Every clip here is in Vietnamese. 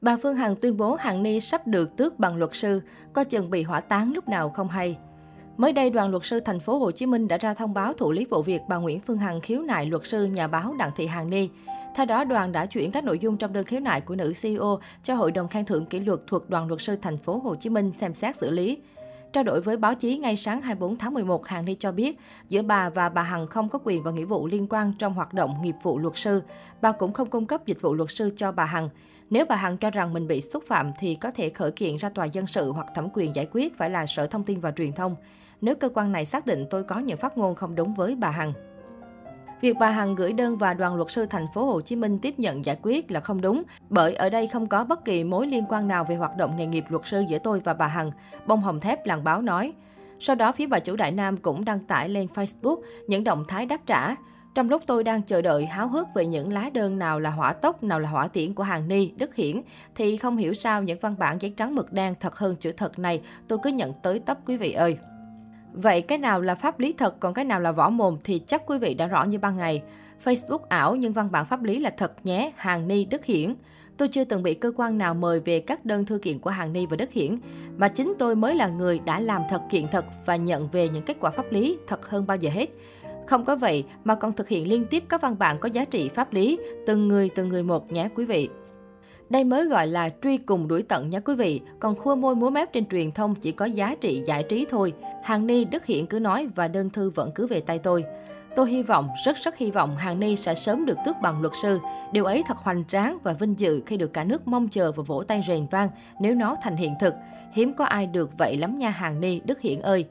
Bà Phương Hằng tuyên bố Hằng Ni sắp được tước bằng luật sư, coi chừng bị hỏa táng lúc nào không hay. Mới đây, đoàn luật sư thành phố Hồ Chí Minh đã ra thông báo thụ lý vụ việc bà Nguyễn Phương Hằng khiếu nại luật sư nhà báo Đặng Thị Hằng Ni. Theo đó, đoàn đã chuyển các nội dung trong đơn khiếu nại của nữ CEO cho Hội đồng khen thưởng kỷ luật thuộc đoàn luật sư thành phố Hồ Chí Minh xem xét xử lý. Trao đổi với báo chí ngay sáng 24 tháng 11, hàng Ni cho biết, giữa bà và bà Hằng không có quyền và nghĩa vụ liên quan trong hoạt động nghiệp vụ luật sư. Bà cũng không cung cấp dịch vụ luật sư cho bà Hằng. Nếu bà Hằng cho rằng mình bị xúc phạm thì có thể khởi kiện ra tòa dân sự hoặc thẩm quyền giải quyết phải là Sở Thông tin và Truyền thông. Nếu cơ quan này xác định tôi có những phát ngôn không đúng với bà Hằng. Việc bà Hằng gửi đơn và đoàn luật sư thành phố Hồ Chí Minh tiếp nhận giải quyết là không đúng, bởi ở đây không có bất kỳ mối liên quan nào về hoạt động nghề nghiệp luật sư giữa tôi và bà Hằng, bông hồng thép làng báo nói. Sau đó, phía bà chủ Đại Nam cũng đăng tải lên Facebook những động thái đáp trả. Trong lúc tôi đang chờ đợi háo hức về những lá đơn nào là hỏa tốc, nào là hỏa tiễn của Hàng Ni, Đức Hiển, thì không hiểu sao những văn bản giấy trắng mực đen thật hơn chữ thật này tôi cứ nhận tới tấp quý vị ơi. Vậy cái nào là pháp lý thật còn cái nào là võ mồm thì chắc quý vị đã rõ như ban ngày. Facebook ảo nhưng văn bản pháp lý là thật nhé, Hàng Ni Đức Hiển. Tôi chưa từng bị cơ quan nào mời về các đơn thư kiện của Hàng Ni và Đức Hiển, mà chính tôi mới là người đã làm thật kiện thật và nhận về những kết quả pháp lý thật hơn bao giờ hết. Không có vậy mà còn thực hiện liên tiếp các văn bản có giá trị pháp lý, từng người từng người một nhé quý vị. Đây mới gọi là truy cùng đuổi tận nha quý vị, còn khua môi múa mép trên truyền thông chỉ có giá trị giải trí thôi. Hàng Ni, Đức Hiển cứ nói và đơn thư vẫn cứ về tay tôi. Tôi hy vọng, rất rất hy vọng Hàng Ni sẽ sớm được tước bằng luật sư. Điều ấy thật hoành tráng và vinh dự khi được cả nước mong chờ và vỗ tay rền vang nếu nó thành hiện thực. Hiếm có ai được vậy lắm nha Hàng Ni, Đức Hiển ơi.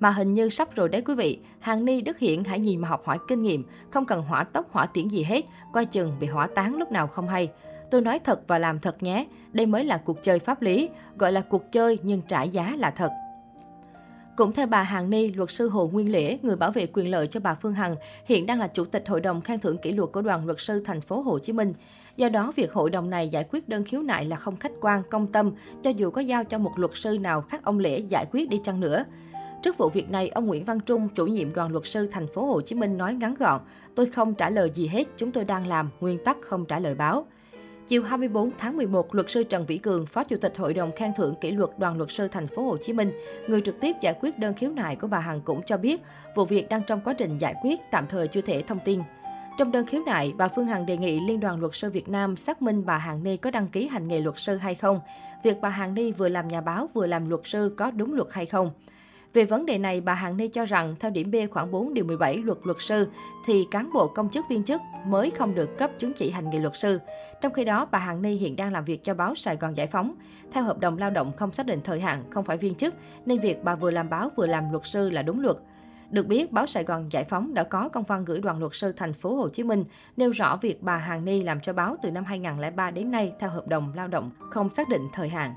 Mà hình như sắp rồi đấy quý vị. Hàng Ni, Đức Hiển hãy nhìn mà học hỏi kinh nghiệm, không cần hỏa tốc hỏa tiễn gì hết, coi chừng bị hỏa táng lúc nào không hay. Tôi nói thật và làm thật nhé, đây mới là cuộc chơi pháp lý, gọi là cuộc chơi nhưng trả giá là thật. Cũng theo bà Hàng Ni, luật sư Hồ Nguyên Lễ, người bảo vệ quyền lợi cho bà Phương Hằng, hiện đang là chủ tịch hội đồng khen thưởng kỷ luật của đoàn luật sư thành phố Hồ Chí Minh. Do đó, việc hội đồng này giải quyết đơn khiếu nại là không khách quan, công tâm, cho dù có giao cho một luật sư nào khác ông Lễ giải quyết đi chăng nữa. Trước vụ việc này, ông Nguyễn Văn Trung, chủ nhiệm đoàn luật sư thành phố Hồ Chí Minh nói ngắn gọn: "Tôi không trả lời gì hết, chúng tôi đang làm nguyên tắc không trả lời báo." Chiều 24 tháng 11, luật sư Trần Vĩ Cường, Phó Chủ tịch Hội đồng khen thưởng kỷ luật Đoàn luật sư thành phố Hồ Chí Minh, người trực tiếp giải quyết đơn khiếu nại của bà Hằng cũng cho biết, vụ việc đang trong quá trình giải quyết, tạm thời chưa thể thông tin. Trong đơn khiếu nại, bà Phương Hằng đề nghị Liên đoàn Luật sư Việt Nam xác minh bà Hằng Ni có đăng ký hành nghề luật sư hay không, việc bà Hằng Ni vừa làm nhà báo vừa làm luật sư có đúng luật hay không. Về vấn đề này, bà Hằng Ni cho rằng theo điểm B khoảng 4 điều 17 luật luật sư thì cán bộ công chức viên chức mới không được cấp chứng chỉ hành nghề luật sư. Trong khi đó, bà Hằng Ni hiện đang làm việc cho báo Sài Gòn Giải phóng. Theo hợp đồng lao động không xác định thời hạn, không phải viên chức, nên việc bà vừa làm báo vừa làm luật sư là đúng luật. Được biết, báo Sài Gòn Giải phóng đã có công văn gửi đoàn luật sư thành phố Hồ Chí Minh nêu rõ việc bà Hằng Ni làm cho báo từ năm 2003 đến nay theo hợp đồng lao động không xác định thời hạn.